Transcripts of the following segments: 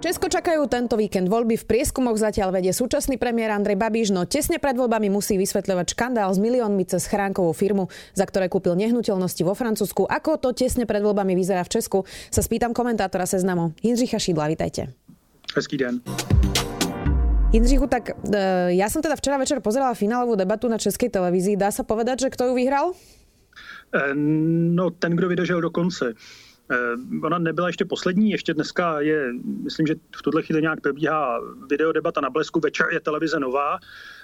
Česko čakajú tento víkend voľby. V prieskumoch zatiaľ vedie súčasný premiér Andrej Babiš, no tesne pred voľbami musí vysvetľovať škandál s miliónmi cez chránkovú firmu, za ktoré kúpil nehnuteľnosti vo Francúzsku. Ako to tesne pred voľbami vyzerá v Česku, sa spýtam komentátora seznamu Jindřicha Šídla. Vítajte. Hezký den. Jindřichu, tak e, ja som teda včera večer pozerala finálovú debatu na českej televízii. Dá sa povedať, že kto ju vyhral? E, no, ten, kdo vydržel do konce. Eh, ona nebyla ještě poslední, ještě dneska je, myslím, že v tuhle chvíli nějak probíhá videodebata na Blesku, večer je televize nová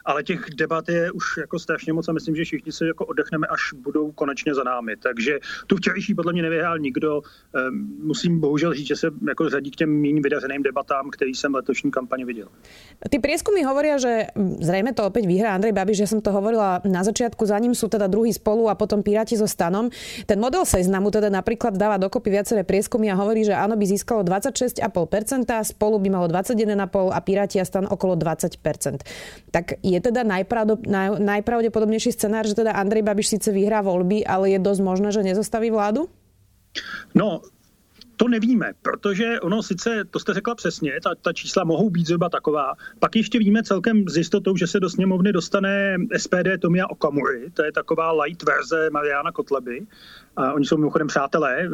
ale těch debat je už jako strašně moc a myslím, že všichni se jako oddechneme, až budou konečně za námi. Takže tu včerejší podle mě nevyhrál nikdo. Ehm, musím bohužel říct, že se jako řadí k těm méně vydařeným debatám, který jsem letošní kampaně viděl. Ty prieskumy hovoria, že zrejme to opäť vyhrá Andrej Babiš, že som to hovorila na začiatku, za ním sú teda druhý spolu a potom Piráti so Stanom. Ten model seznamu teda napríklad dáva dokopy viaceré prieskumy a hovorí, že áno by získalo 26,5%, spolu by malo 21,5% a Piráti a Stan okolo 20%. Tak je je teda najpravdepodobnejší scenár, že teda Andrej Babiš síce vyhrá voľby, ale je dosť možné, že nezostaví vládu? No, to nevíme, protože ono sice, to jste řekla přesně, ta, ta čísla mohou být zhruba taková. Pak ještě víme celkem s jistotou, že se do sněmovny dostane SPD Tomia Okamury, to je taková light verze Mariana Kotleby. A oni jsou mimochodem přátelé,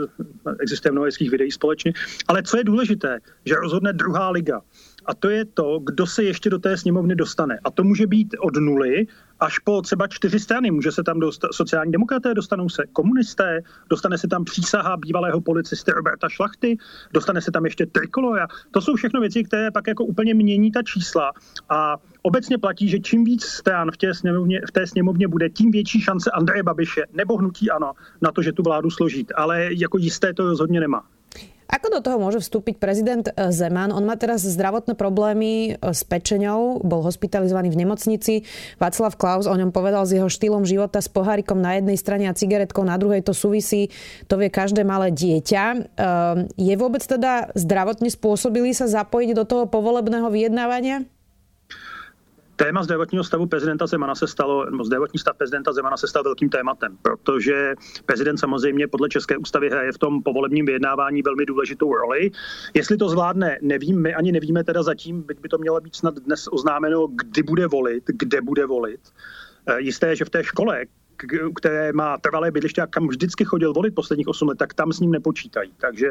existuje mnoho videí společně. Ale co je důležité, že rozhodne druhá liga a to je to, kdo se ještě do té sněmovny dostane. A to může být od nuly až po třeba čtyři strany. Může se tam dostat sociální demokraté, dostanou se komunisté, dostane se tam přísaha bývalého policisty Roberta Šlachty, dostane se tam ještě trikolora. To jsou všechno věci, které pak jako úplně mění ta čísla. A obecně platí, že čím víc stran v té sněmovně, v té sněmovně bude, tím větší šance Andreje Babiše nebo hnutí ano na to, že tu vládu složit. Ale jako jisté to rozhodně nemá. Ako do toho môže vstúpiť prezident eh, Zeman? On má teraz zdravotné problémy eh, s pečeňou, bol hospitalizovaný v nemocnici. Václav Klaus o ňom povedal s jeho štýlom života s pohárikom na jednej strane a cigaretkou na druhej. To súvisí, to vie každé malé dieťa. Eh, je vôbec teda zdravotne spôsobili sa zapojiť do toho povolebného vyjednávania? Téma zdravotního stavu prezidenta Zemana se stalo, nebo zdravotní stav prezidenta Zemana se stal velkým tématem, protože prezident samozřejmě podle České ústavy hraje v tom povolebním vyjednávání velmi důležitou roli. Jestli to zvládne, nevím, my ani nevíme teda zatím, byť by to mělo být snad dnes oznámeno, kdy bude volit, kde bude volit. Eh, jisté, že v té škole, které má trvalé bydliště a kam vždycky chodil volit posledních 8 let, tak tam s ním nepočítají. Takže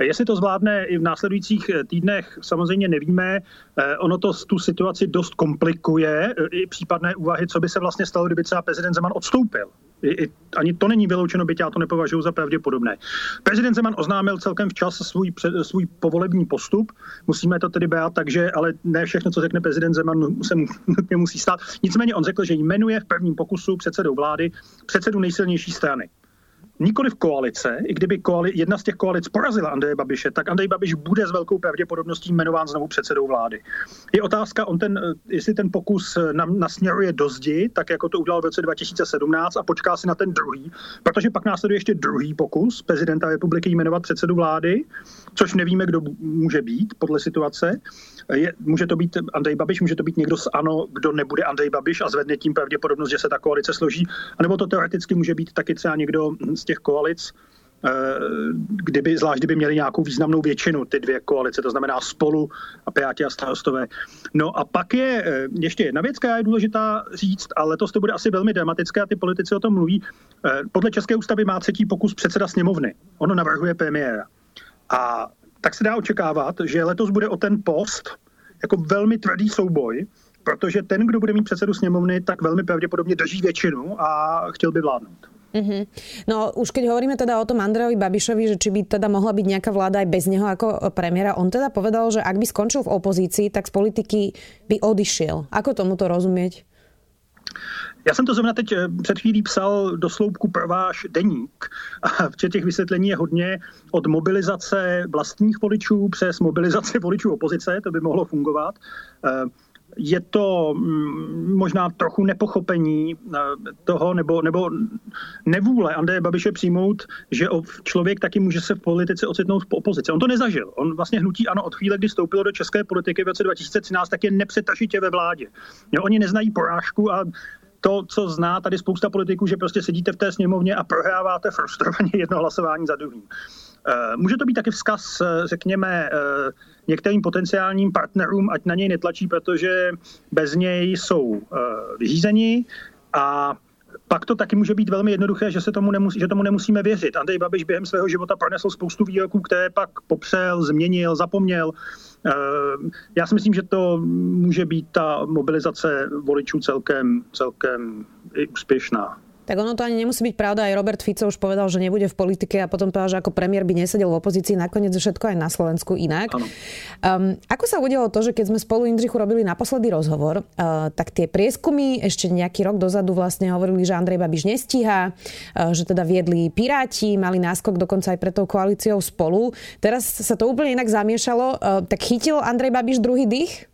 jestli to zvládne i v následujících týdnech, samozřejmě nevíme. Eh, ono to tu situaci dost komplikuje, eh, i případné úvahy, co by se vlastně stalo, kdyby třeba prezident Zeman odstoupil. I, ani to není vyloučeno, byť já to nepovažuji za pravděpodobné. Prezident Zeman oznámil celkem včas svůj, svůj povolební postup. Musíme to tedy brát, takže ale ne všechno, co řekne prezident Zeman, se nutně musí stát. Nicméně on řekl, že jmenuje v prvním pokusu předsedou vlády předsedu nejsilnější strany nikoli v koalice, i kdyby koali, jedna z těch koalic porazila Andreje Babiše, tak Andrej Babiš bude s velkou pravděpodobností jmenován znovu předsedou vlády. Je otázka, on ten, jestli ten pokus nasměruje do zdi, tak jako to udělal v roce 2017 a počká si na ten druhý, protože pak následuje ještě druhý pokus prezidenta republiky jmenovat předsedu vlády, což nevíme, kdo může být podle situace. Je, může to být Andrej Babiš, může to být někdo z ANO, kdo nebude Andrej Babiš a zvedne tím pravděpodobnost, že se ta koalice složí, anebo to teoreticky může být taky třeba někdo těch koalic, eh, kdyby, zvlášť kdyby měli nějakou významnou většinu, ty dvě koalice, to znamená spolu a Piráti a starostové. No a pak je eh, ještě jedna věc, která je důležitá říct, a letos to bude asi velmi dramatické a ty politici o tom mluví. Eh, podle České ústavy má třetí pokus předseda sněmovny. Ono navrhuje premiéra. A tak se dá očekávat, že letos bude o ten post jako velmi tvrdý souboj, protože ten, kdo bude mít předsedu sněmovny, tak velmi pravděpodobně drží většinu a chtěl by vládnout. Uh-huh. No už keď hovoríme teda o tom Andrejovi Babišovi, že či by teda mohla byť nejaká vláda aj bez neho ako premiéra, on teda povedal, že ak by skončil v opozícii, tak z politiky by odišiel. Ako tomuto rozumieť? Já jsem to zrovna teď eh, před chvílí psal do sloupku pro váš deník. A v těch vysvětlení je hodně od mobilizace vlastních voličů přes mobilizaci voličů opozice, to by mohlo fungovat. Je to mm, možná trochu nepochopení eh, toho, nebo, nebo nevůle Andreje Babiše přijmout, že člověk taky může se v politice ocitnout po opozici. On to nezažil. On vlastně hnutí ano od chvíle, kdy vstoupilo do české politiky v roce 2013, tak je nepřetažitě ve vládě. Jo, oni neznají porážku a to, co zná tady spousta politiků, že prostě sedíte v té sněmovně a prohráváte frustrovaně jedno hlasování za druhým. Eh, může to být taky vzkaz, eh, řekněme, některým potenciálním partnerům, ať na něj netlačí, protože bez něj jsou vyřízeni a pak to taky může být velmi jednoduché, že, se tomu, nemusí, že tomu nemusíme věřit. Andrej Babiš během svého života pronesl spoustu výroků, které pak popřel, změnil, zapomněl. Já si myslím, že to může být ta mobilizace voličů celkem, celkem i úspěšná. Tak ono to ani nemusí byť pravda. Aj Robert Fico už povedal, že nebude v politike a potom povedal, že ako premiér by nesedel v opozícii. Nakoniec všetko aj na Slovensku inak. Um, ako sa udialo to, že keď sme spolu Indřichu robili naposledy rozhovor, uh, tak tie prieskumy ešte nejaký rok dozadu vlastne hovorili, že Andrej Babiš nestíha, uh, že teda viedli Piráti, mali náskok dokonca aj pred tou koalíciou spolu. Teraz sa to úplne inak zamiešalo. Uh, tak chytil Andrej Babiš druhý dých?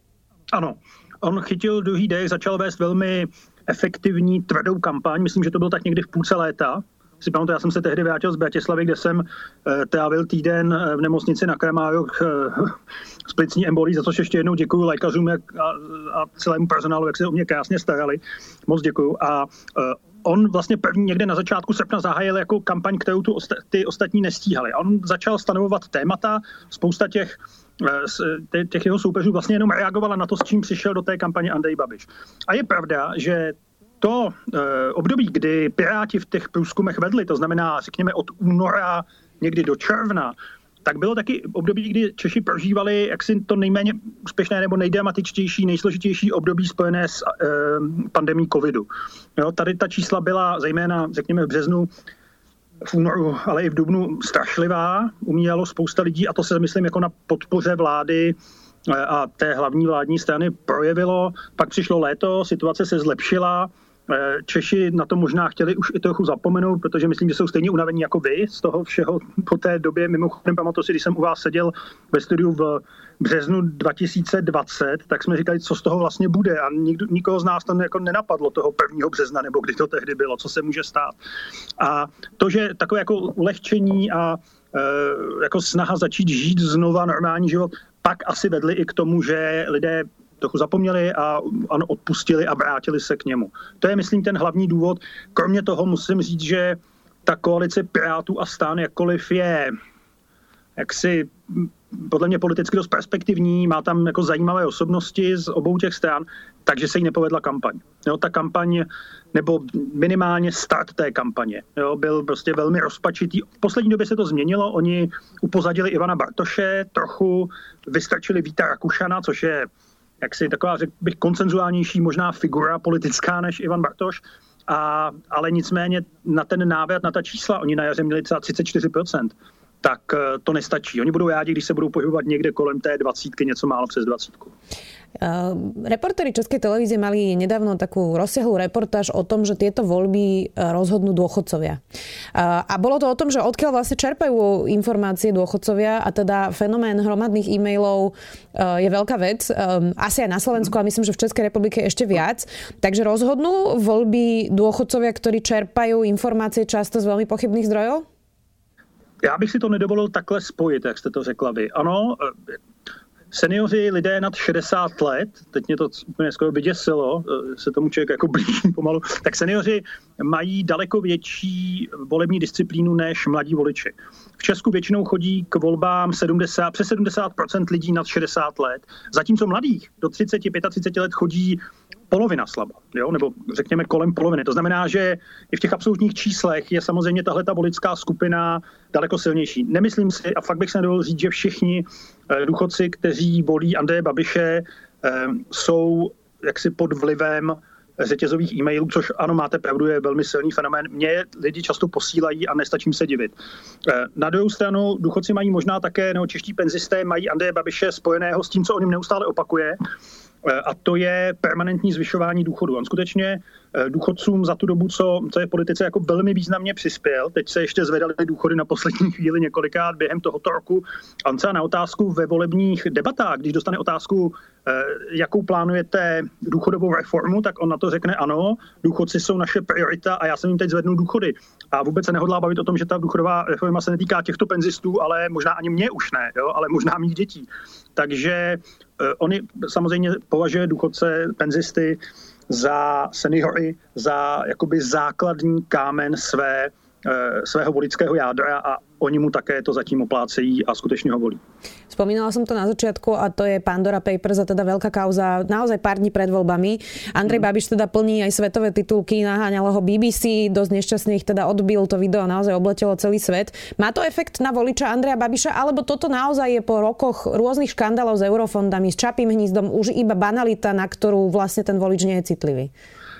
Ano, on chytil druhý dech, začal vést velmi efektivní, tvrdou kampaň. Myslím, že to bylo tak někdy v půlce léta. Si pamatuju, já jsem se tehdy vrátil z Bratislavy, kde jsem eh, trávil týden eh, v nemocnici na Kramároch eh, s plicní embolí, za což ještě jednou děkuji lékařům a, a celému personálu, jak se o mě krásně starali. Moc děkuji. A on vlastně první někde na začátku srpna zahájil jako kampaň, kterou tu osta- ty ostatní nestíhali. On začal stanovovat témata, spousta těch těch jeho soupeřů vlastně jenom reagovala na to, s čím přišel do té kampaně Andrej Babiš. A je pravda, že to e, období, kdy Piráti v těch průzkumech vedli, to znamená, řekněme, od února někdy do června, tak bylo taky období, kdy Češi prožívali jaksi to nejméně úspěšné nebo nejdramatičtější, nejsložitější období spojené s e, pandemí covidu. Jo, tady ta čísla byla zejména, řekněme, v březnu v únoru, ale i v dubnu strašlivá. Umíjalo spousta lidí a to se myslím jako na podpoře vlády eh, a té hlavní vládní strany projevilo. Pak přišlo léto, situace se zlepšila, Češi na to možná chtěli už i trochu zapomenout, protože myslím, že jsou stejně unavení jako vy z toho všeho po té době. Mimochodem, pamatuju si, když jsem u vás seděl ve studiu v březnu 2020, tak jsme říkali, co z toho vlastně bude. A nikdo, nikoho z nás to jako nenapadlo toho 1. března, nebo kdy to tehdy bylo, co se může stát. A to, že takové jako ulehčení a e, jako snaha začít žít znova normální život, pak asi vedli i k tomu, že lidé trochu zapomněli a ano, odpustili a vrátili se k němu. To je, myslím, ten hlavní důvod. Kromě toho musím říct, že ta koalice Pirátů a stán, jakkoliv je jaksi podle mě politicky dost perspektivní, má tam jako zajímavé osobnosti z obou těch stran, takže se jí nepovedla kampaň. Jo, ta kampaň, nebo minimálně start té kampaně, jo, byl prostě velmi rozpačitý. V poslední době se to změnilo, oni upozadili Ivana Bartoše, trochu vystrčili Víta Rakušana, což je jaksi taková, řekl bych, koncenzuálnější možná figura politická než Ivan Bartoš, a, ale nicméně na ten návrat, na ta čísla, oni na jaře měli třeba 34%, tak eh, to nestačí. Oni budou rádi, když se budou pohybovat někde kolem té dvacítky, něco málo přes dvacítku. Ehm, reportéri Českej televízie mali nedávno takú rozsiahlú reportáž o tom, že tieto voľby e, rozhodnú dôchodcovia. A bolo to o tom, že odkiaľ vlastne čerpajú informácie dôchodcovia a teda fenomén hromadných e-mailov je veľká vec. Asi aj na Slovensku, ale myslím, že v Českej republike ešte viac. Takže rozhodnú voľby dôchodcovia, ktorí čerpajú informácie často z veľmi pochybných zdrojov? Já bych si to nedovolil takhle spojit, jak jste to řekla vy. Ano, Seniori lidé nad 60 let, teď mě to úplně skoro vyděsilo, eh, se tomu člověk jako blíží pomalu, tak seniori mají daleko větší volební disciplínu než mladí voliči. V Česku většinou chodí k volbám 70, přes 70% lidí nad 60 let, zatímco mladých do 30-35 let chodí polovina slaba, jo? nebo řekněme kolem poloviny. To znamená, že i v těch absolutních číslech je samozřejmě tahle ta voličská skupina daleko silnější. Nemyslím si, a fakt bych se nedovolil říct, že všichni eh, důchodci, kteří volí Andreje Babiše, eh, jsou jaksi pod vlivem řetězových e-mailů, což ano, máte pravdu, je velmi silný fenomén. Mě lidi často posílají a nestačím se divit. Eh, na druhou stranu důchodci mají možná také, nebo čeští penzisté mají Andreje Babiše spojeného s tím, co o něm neustále opakuje, a to je permanentní zvyšování důchodu. On skutečně eh, důchodcům za tu dobu, co, co je politice jako velmi významně přispěl. Teď se ještě zvedaly důchody na poslední chvíli několikrát během tohoto roku. A on se na otázku ve volebních debatách, když dostane otázku, eh, jakou plánujete důchodovou reformu, tak on na to řekne ano, důchodci jsou naše priorita a já jsem jim teď zvednu důchody. A vůbec se nehodlá bavit o tom, že ta důchodová reforma se netýká těchto penzistů, ale možná ani mě už ne, jo, ale možná mých dětí. Takže uh, oni samozřejmě považuje důchodce, penzisty za seniory, za jakoby základní kámen své, svého voličského jádra a oni mu také to zatím oplácejí a skutečně ho volí. Spomínala som to na začiatku a to je Pandora Papers a teda veľká kauza naozaj pár dní pred voľbami. Andrej mhm. Babiš teda plní aj svetové titulky, naháňalo ho BBC, dosť nešťastne ich teda odbil to video a naozaj obletelo celý svet. Má to efekt na voliča Andreja Babiša, alebo toto naozaj je po rokoch rôznych škandálov s eurofondami, s Čapým hnízdom už iba banalita, na ktorú vlastne ten volič nie je citlivý?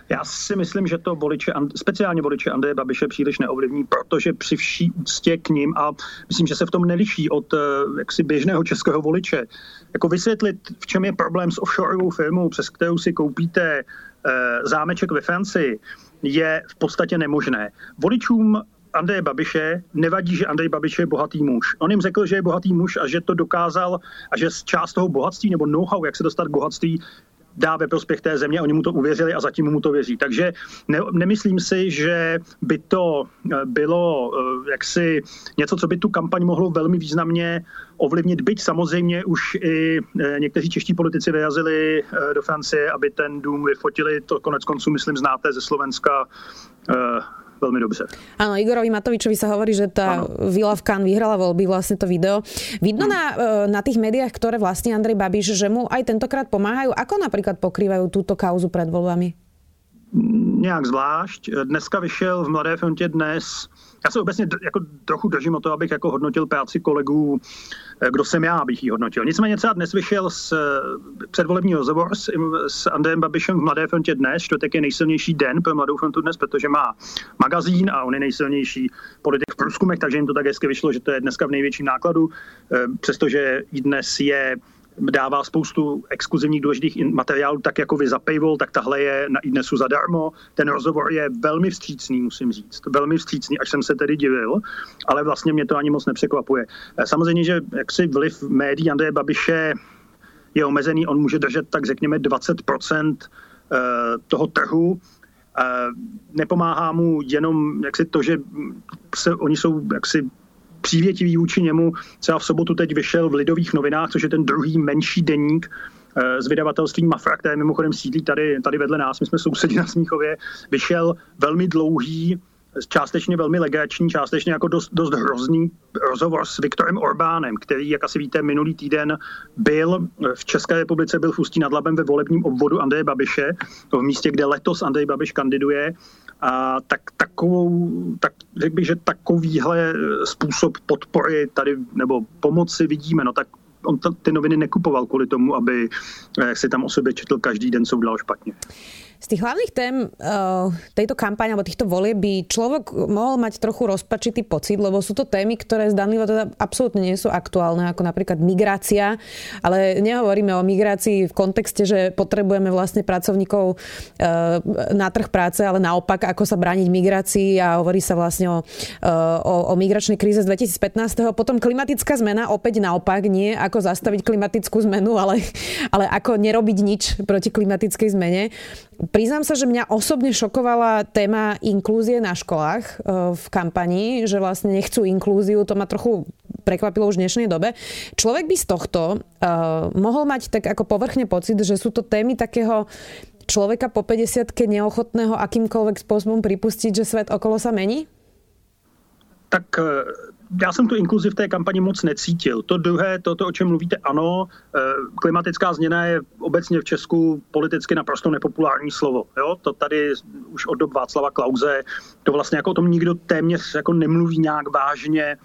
Já si myslím, že to voliče, speciálně voliče Andreje Babiše příliš neovlivní, protože při vší úctě k ním a myslím, že se v tom neliší od eh, jaksi běžného českého voliče. Jako vysvětlit, v čem je problém s offshoreovou firmou, přes kterou si koupíte eh, zámeček ve Francii, je v podstatě nemožné. Voličům Andreje Babiše nevadí, že Andrej Babiš je bohatý muž. On jim řekl, že je bohatý muž a že to dokázal a že část toho bohatství nebo know-how, jak se dostat k bohatství, dá ve prospěch té země, oni mu to uvěřili a zatím mu to věří. Takže ne, nemyslím si, že by to eh, bylo eh, jaksi něco, co by tu kampaň mohlo velmi významně ovlivnit, byť samozřejmě už i eh, někteří čeští politici vyjazili do Francie, aby ten dům vyfotili, to konec konců, myslím, znáte ze Slovenska veľmi dobře. Áno, Igorovi Matovičovi sa hovorí, že tá ano. Vila v Cannes vyhrala voľby, vlastne to video. Vidno hmm. na, e, na tých médiách, ktoré vlastní Andrej Babiš, že mu aj tentokrát pomáhajú. Ako napríklad pokrývajú túto kauzu pred voľbami? Nějak zvlášť. Dneska vyšel v Mladé frontě dnes já se obecně jako trochu držím o to, abych jako hodnotil práci kolegů, eh, kdo jsem já, abych ji hodnotil. Nicméně třeba dnes vyšel z eh, předvolební rozhovor s, s Andrejem Babišem v Mladé frontě dnes. Čtvrtek je nejsilnější den pro Mladou frontu dnes, protože má magazín a on je nejsilnější politik v průzkumech, takže jim to tak hezky vyšlo, že to je dneska v největším nákladu, eh, přestože i dnes je dává spoustu exkluzivních důležitých materiálů, tak jako vy za paywall, tak tahle je na iDnesu zadarmo. Ten rozhovor je velmi vstřícný, musím říct. Velmi vstřícný, až jsem se tedy divil, ale vlastně mě to ani moc nepřekvapuje. Eh, samozřejmě, že jaksi vliv médií Andreje Babiše je omezený, on může držet tak řekněme 20% eh, toho trhu, eh, nepomáhá mu jenom jaksi to, že se, oni jsou jaksi přívětivý vůči němu. Třeba v sobotu teď vyšel v Lidových novinách, což je ten druhý menší deník z eh, vydavatelství Mafra, které mimochodem sídlí tady, tady vedle nás, my jsme sousedi na Smíchově, vyšel velmi dlouhý částečně velmi legační, částečně jako dost, dost hrozný rozhovor s Viktorem Orbánem, který, jak asi víte, minulý týden byl v České republice, byl v Ústí nad Labem ve volebním obvodu Andreje Babiše, v místě, kde letos Andrej Babiš kandiduje. A tak takovou, tak řekl bych, že takovýhle způsob podpory tady nebo pomoci vidíme, no tak on ty noviny nekupoval kvůli tomu, aby eh, si tam o sobě četl každý den, co udělal špatně. Z tých hlavných tém uh, tejto kampane alebo týchto volieb by človek mohol mať trochu rozpačitý pocit, lebo sú to témy, ktoré zdanlivo teda absolútne nie sú aktuálne, ako napríklad migrácia, ale nehovoríme o migrácii v kontexte, že potrebujeme vlastne pracovníkov uh, na trh práce, ale naopak, ako sa brániť migrácii a hovorí sa vlastne o, uh, o, o migračnej kríze z 2015. Potom klimatická zmena, opäť naopak, nie ako zastaviť klimatickú zmenu, ale, ale ako nerobiť nič proti klimatickej zmene. Priznám sa, že mňa osobne šokovala téma inklúzie na školách e, v kampani, že vlastne nechcú inklúziu, to ma trochu prekvapilo už v dnešnej dobe. Človek by z tohto uh, mohol mať tak ako povrchne pocit, že sú to témy takého človeka po 50 neochotného akýmkoľvek spôsobom pripustiť, že svet okolo sa mení? Tak e, já jsem tu inkluzi v té kampani moc necítil. To druhé, to, to, o čem mluvíte, ano, eh, klimatická změna je obecně v Česku politicky naprosto nepopulární slovo. Jo? To tady už od dob Václava Klauze, to vlastně jako o tom nikdo téměř jako nemluví nějak vážně,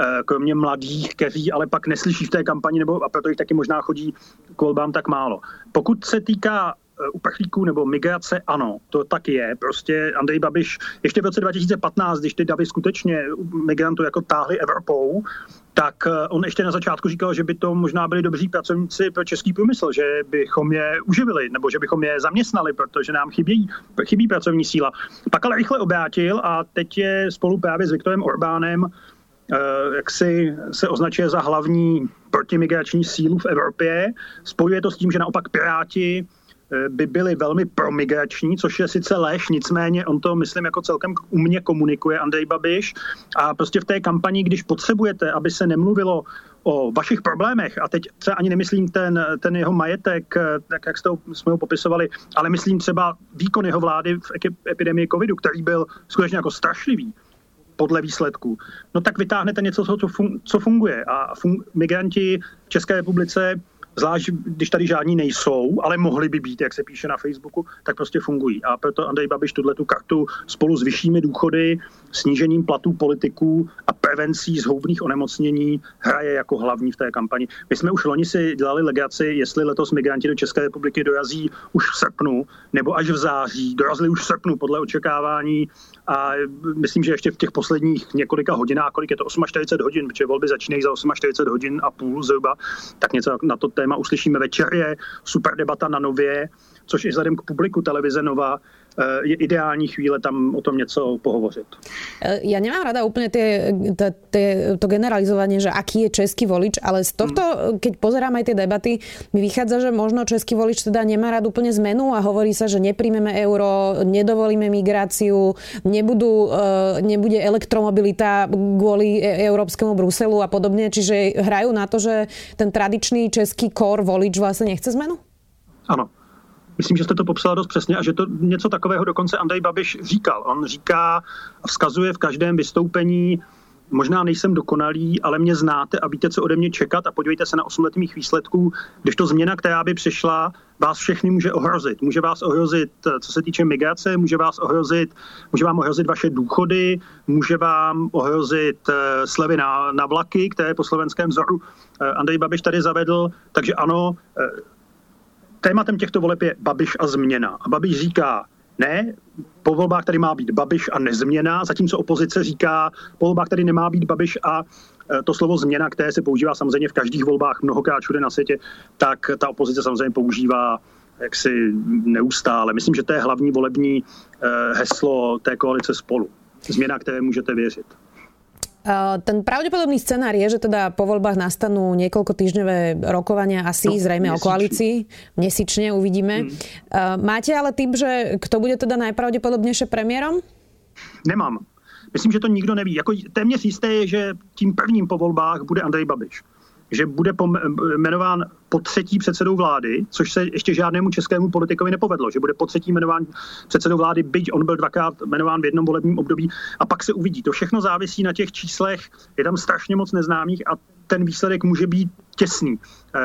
eh, kromě mladých, kteří ale pak neslyší v té kampani, nebo a proto jich taky možná chodí k volbám tak málo. Pokud se týká uprchlíků nebo migrace, ano, to tak je. Prostě Andrej Babiš ještě v roce 2015, když ty davy skutečně migrantů jako táhli Evropou, tak eh, on ještě na začátku říkal, že by to možná byli dobří pracovníci pro český průmysl, že bychom je uživili nebo že bychom je zaměstnali, protože nám chybí, chybí pracovní síla. Pak ale rychle obrátil a teď je spolu právě s Viktorem Orbánem eh, jak si se označuje za hlavní protimigrační sílu v Evropě. Spojuje to s tím, že naopak Piráti Eh, by byly velmi promigrační, což je sice lež, nicméně on to, myslím, jako celkem umně komunikuje Andrej Babiš a prostě v té kampani, když potřebujete, aby se nemluvilo o vašich problémech, a teď třeba ani nemyslím ten, ten jeho majetek, eh, tak jak jste ho, jsme ho popisovali, ale myslím třeba výkon jeho vlády v epidemii covidu, který byl skutečně jako strašlivý, podle výsledků, no tak vytáhnete něco, co, co funguje. A fun, migranti v České republice zvlášť když tady žádní nejsou, ale mohli by být, jak se píše na Facebooku, tak prostě fungují. A proto Andrej Babiš tuhle tu kartu spolu s vyššími důchody, snížením platů politiků a prevencí zhoubných onemocnění hraje jako hlavní v té kampani. My jsme už loni si dělali legaci, jestli letos migranti do České republiky dorazí už v srpnu nebo až v září. Dorazili už v srpnu podle očekávání a myslím, že ještě v těch posledních několika hodinách, kolik je to 48 hodin, protože volby začínají za 48 hodin a půl zhruba, tak něco na to téma uslyšíme večer. Je super debata na Nově, což i vzhledem k publiku televize Nova je ideální chvíle tam o tom něco pohovořit. Eh, ja nemám rada úplne tie, tie, tie, to generalizovanie, že aký je český volič, ale z tohto, hmm. keď pozerám aj tie debaty, mi vychádza, že možno český volič teda nemá rád úplne zmenu a hovorí sa, že nepríjmeme euro, nedovolíme migráciu, nebudú, eh, nebude elektromobilita kvôli európskemu Bruselu a podobne. Čiže hrajú na to, že ten tradičný český kor volič vlastne nechce zmenu? Ano. Myslím, že jste to popsala dost přesně a že to něco takového dokonce Andrej Babiš říkal. On říká a vzkazuje v každém vystoupení, možná nejsem dokonalý, ale mě znáte a víte, co ode mě čekat a podívejte se na 8 let mých výsledků, když to změna, která by přišla, vás všechny může ohrozit. Může vás ohrozit, co se týče migrace, může vás ohrozit, může vám ohrozit vaše důchody, může vám ohrozit eh, slevy na, na vlaky, které po slovenském vzoru eh, Andrej Babiš tady zavedl. Takže ano, eh, tématem těchto voleb je Babiš a změna. A Babiš říká, ne, po volbách tady má být Babiš a nezměna, zatímco opozice říká, po volbách tady nemá být Babiš a e, to slovo změna, které se používá samozřejmě v každých volbách mnohokrát všude na světě, tak ta opozice samozřejmě používá jaksi neustále. Myslím, že to je hlavní volební e, heslo té koalice spolu. Změna, které můžete věřit. Ten pravdepodobný scenár je, že teda po voľbách nastanú niekoľko týždňové rokovania asi no, zrejme o koalícii. Měsíčne uvidíme. Hmm. Máte ale tým, že kto bude teda najpravdepodobnejšie premiérom? Nemám. Myslím, že to nikdo neví. Jako téměř jisté je, že tím prvním po volbách bude Andrej Babiš že bude jmenován po třetí předsedou vlády, což se ještě žádnému českému politikovi nepovedlo, že bude po třetí jmenován předsedou vlády, byť on byl dvakrát jmenován v jednom volebním období a pak se uvidí. To všechno závisí na těch číslech, je tam strašně moc neznámých a ten výsledek může být těsný, e,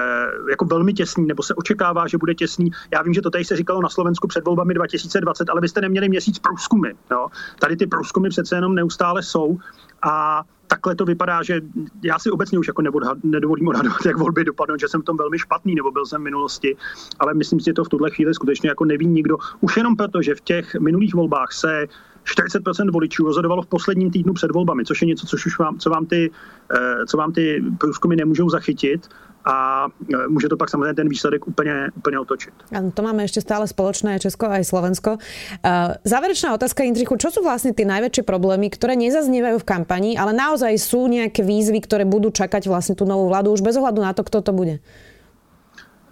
jako velmi těsný, nebo se očekává, že bude těsný. Já vím, že to tady se říkalo na Slovensku před volbami 2020, ale byste neměli měsíc průzkumy. No. Tady ty průzkumy přece jenom neustále jsou a takhle to vypadá, že já si obecně už jako nedovolím odhadovat, jak volby dopadnou, že jsem v tom velmi špatný, nebo byl jsem v minulosti, ale myslím si, že to v tuhle chvíli skutečně jako neví nikdo. Už jenom proto, že v těch minulých volbách se 40% voličů rozhodovalo v posledním týdnu před volbami, což je něco, což už vám, co, vám ty, eh, co vám ty průzkumy nemůžou zachytit a e, může to pak samozřejmě ten výsledek úplně, úplně otočit. Ano, to máme ještě stále společné Česko a Slovensko. E, záverečná otázka, Jindřichu, čo sú vlastne tie najväčšie problémy, ktoré nezaznievajú v kampani, ale naozaj sú nejaké výzvy, ktoré budú čakať vlastne tú novú vládu už bez ohľadu na to, kto to bude?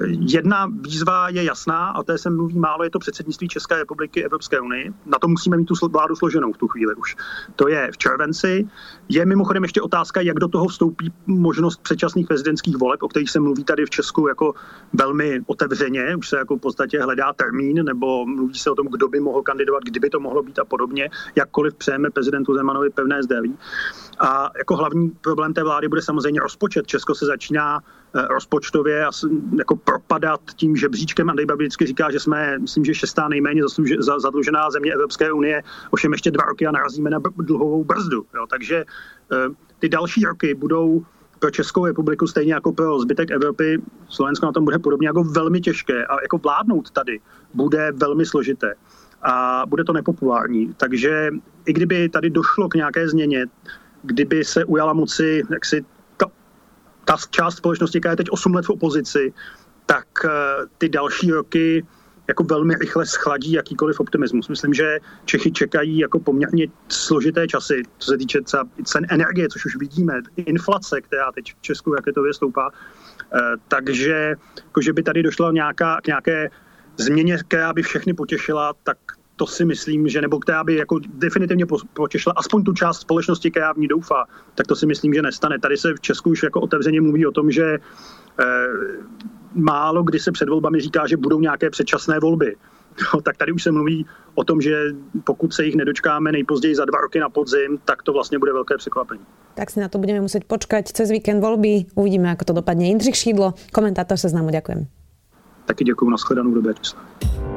Jedna výzva je jasná, a té se mluví málo, je to předsednictví České republiky Evropské unii. Na to musíme mít tu vládu složenou v tu chvíli už. To je v červenci. Je mimochodem ještě otázka, jak do toho vstoupí možnost předčasných prezidentských voleb, o kterých se mluví tady v Česku jako velmi otevřeně. Už se jako v podstatě hledá termín, nebo mluví se o tom, kdo by mohl kandidovat, kdyby to mohlo být a podobně. Jakkoliv přejeme prezidentu Zemanovi pevné zdraví. A jako hlavní problém té vlády bude samozřejmě rozpočet. Česko se začíná eh, rozpočtově jako propadat tím žebříčkem. Andrej Babiš vždycky říká, že jsme, myslím, že šestá nejméně zadlužená země Evropské unie, ovšem ještě dva roky a narazíme na dluhovou brzdu. Jo. Takže eh, ty další roky budou pro Českou republiku stejně jako pro zbytek Evropy, Slovensko na tom bude podobně jako velmi těžké a jako vládnout tady bude velmi složité a bude to nepopulární. Takže i kdyby tady došlo k nějaké změně, kdyby se ujala moci jaksi ta ta část společnosti, která je teď 8 let v opozici, tak eh, ty další roky jako velmi rychle schladí jakýkoliv optimismus. Myslím, že Čechy čekají jako poměrně složité časy, co se týče cen energie, což už vidíme, inflace, která teď v Česku raketově stoupá. Eh, takže jako, že by tady došlo nějaká, k nějaké změně, která by všechny potěšila, tak to si myslím, že nebo která by jako definitivně potěšila aspoň tu část společnosti, která v ní doufá, tak to si myslím, že nestane. Tady se v Česku už jako otevřeně mluví o tom, že eh, málo kdy se před volbami říká, že budou nějaké předčasné volby. No, tak tady už se mluví o tom, že pokud se jich nedočkáme nejpozději za dva roky na podzim, tak to vlastně bude velké překvapení. Tak si na to budeme muset počkat cez víkend volby. Uvidíme, jak to dopadne. Jindřich Šídlo, komentátor se známu, ďakujem. Taky děkuji, nashledanou do Bratislava.